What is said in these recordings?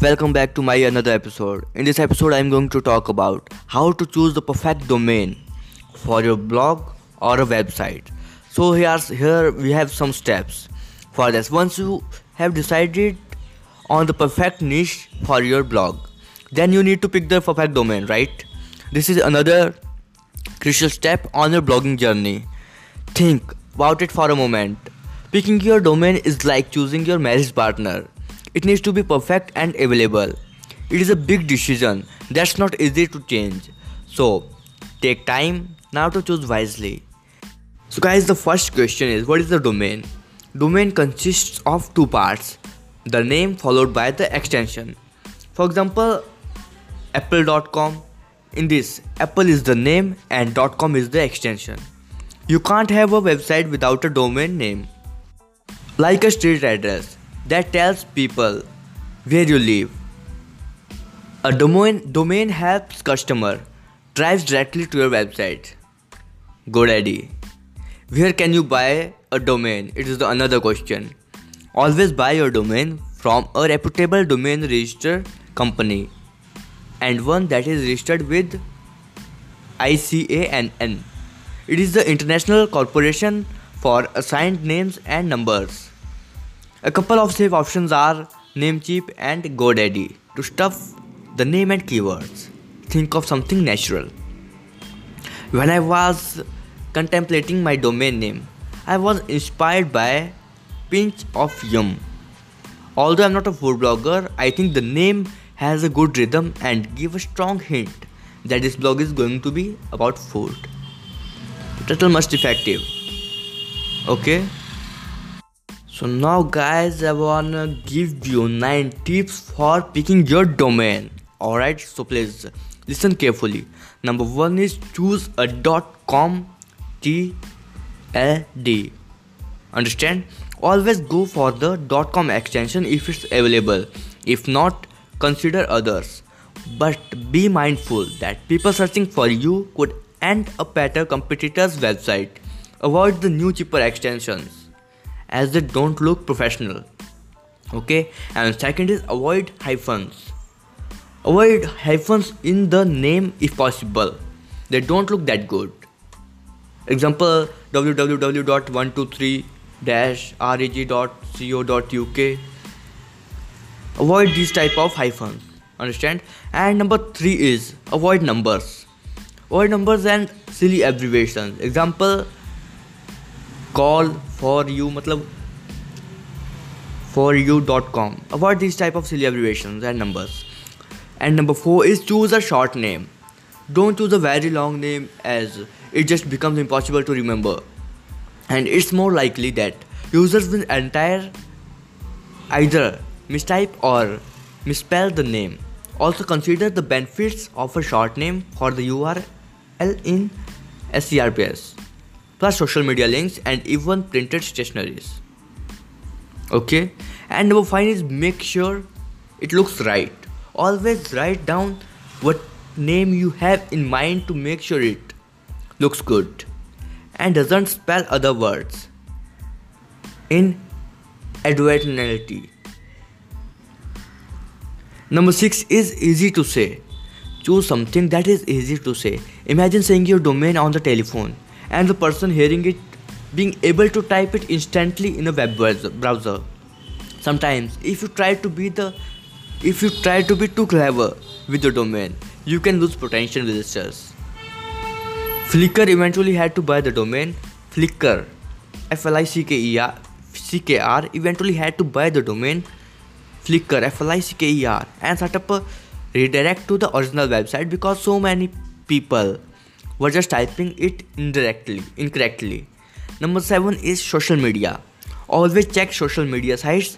Welcome back to my another episode. In this episode, I'm going to talk about how to choose the perfect domain for your blog or a website. So here's here we have some steps for this. Once you have decided on the perfect niche for your blog, then you need to pick the perfect domain, right? This is another crucial step on your blogging journey. Think about it for a moment. Picking your domain is like choosing your marriage partner. It needs to be perfect and available. It is a big decision that's not easy to change. So, take time now to choose wisely. So, guys, the first question is what is the domain? Domain consists of two parts the name followed by the extension. For example, apple.com. In this, Apple is the name and .com is the extension. You can't have a website without a domain name. Like a street address that tells people where you live. A domain domain helps customer drives directly to your website. GoDaddy. Where can you buy a domain? It is the another question. Always buy your domain from a reputable domain register company and one that is registered with ICANN. It is the International Corporation for Assigned Names and Numbers. A couple of safe options are Namecheap and GoDaddy to stuff the name and keywords. Think of something natural. When I was contemplating my domain name, I was inspired by Pinch of Yum. Although I'm not a food blogger, I think the name has a good rhythm and give a strong hint that this blog is going to be about food. Title must effective. Okay. So now guys I wanna give you 9 tips for picking your domain. Alright, so please listen carefully. Number 1 is choose a .com TLD. Understand? Always go for the .com extension if it's available. If not, consider others. But be mindful that people searching for you could end up at a competitor's website. Avoid the new cheaper extensions as they don't look professional. Okay? And second is avoid hyphens. Avoid hyphens in the name if possible. They don't look that good. Example www.123-reg.co.uk avoid these type of hyphens. Understand? And number 3 is avoid numbers. Avoid numbers and silly abbreviations. Example call for you matlab for you.com avoid these type of silly abbreviations and numbers. And number 4 is choose a short name. Don't choose a very long name as it just becomes impossible to remember. And it's more likely that users will entire either mistype or misspell the name. Also consider the benefits of a short name for the url in SERPs plus social media links and even printed stationaries. Okay? And number five is make sure it looks right. Always write down what name you have in mind to make sure it looks good. And doesn't spell other words in advertency number six is easy to say. Choose something that is easy to say. Imagine saying your domain on the telephone and the person hearing it being able to type it instantly in a web browser sometimes if you try to be the if you try to be too clever with the domain you can lose potential visitors flickr eventually had to buy the domain. Flickr f-l-i-c-k-e-r eventually had to buy the domain. Flickr f-l-i-c-k-e-r and set up a redirect to the original website because so many people were just typing it indirectly incorrectly. Number 7 is social media. Always check social media sites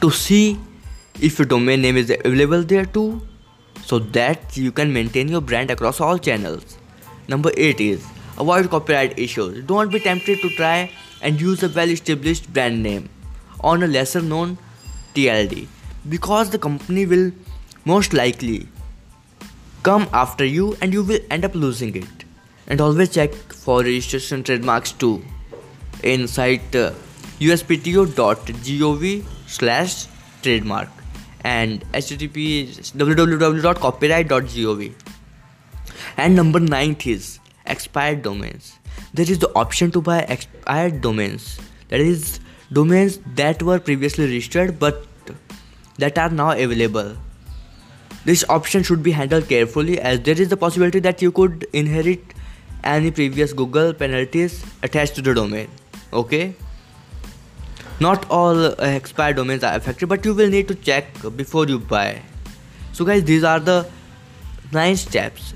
to see if your domain name is available there too so that you can maintain your brand across all channels. Number 8 is avoid copyright issues. Don't be tempted to try and use a well established brand name on a lesser known TLD because the company will most likely come after you and you will end up losing it. And always check for registration trademarks too. In site uh, uspto.gov slash trademark and http www.copyright.gov and number ninth is expired domains. There is the option to buy expired domains. That is domains that were previously registered but that are now available this option should be handled carefully as there is the possibility that you could inherit any previous google penalties attached to the domain okay? Not all uh, expired domains are affected but you will need to check before you buy. So guys these are the nine steps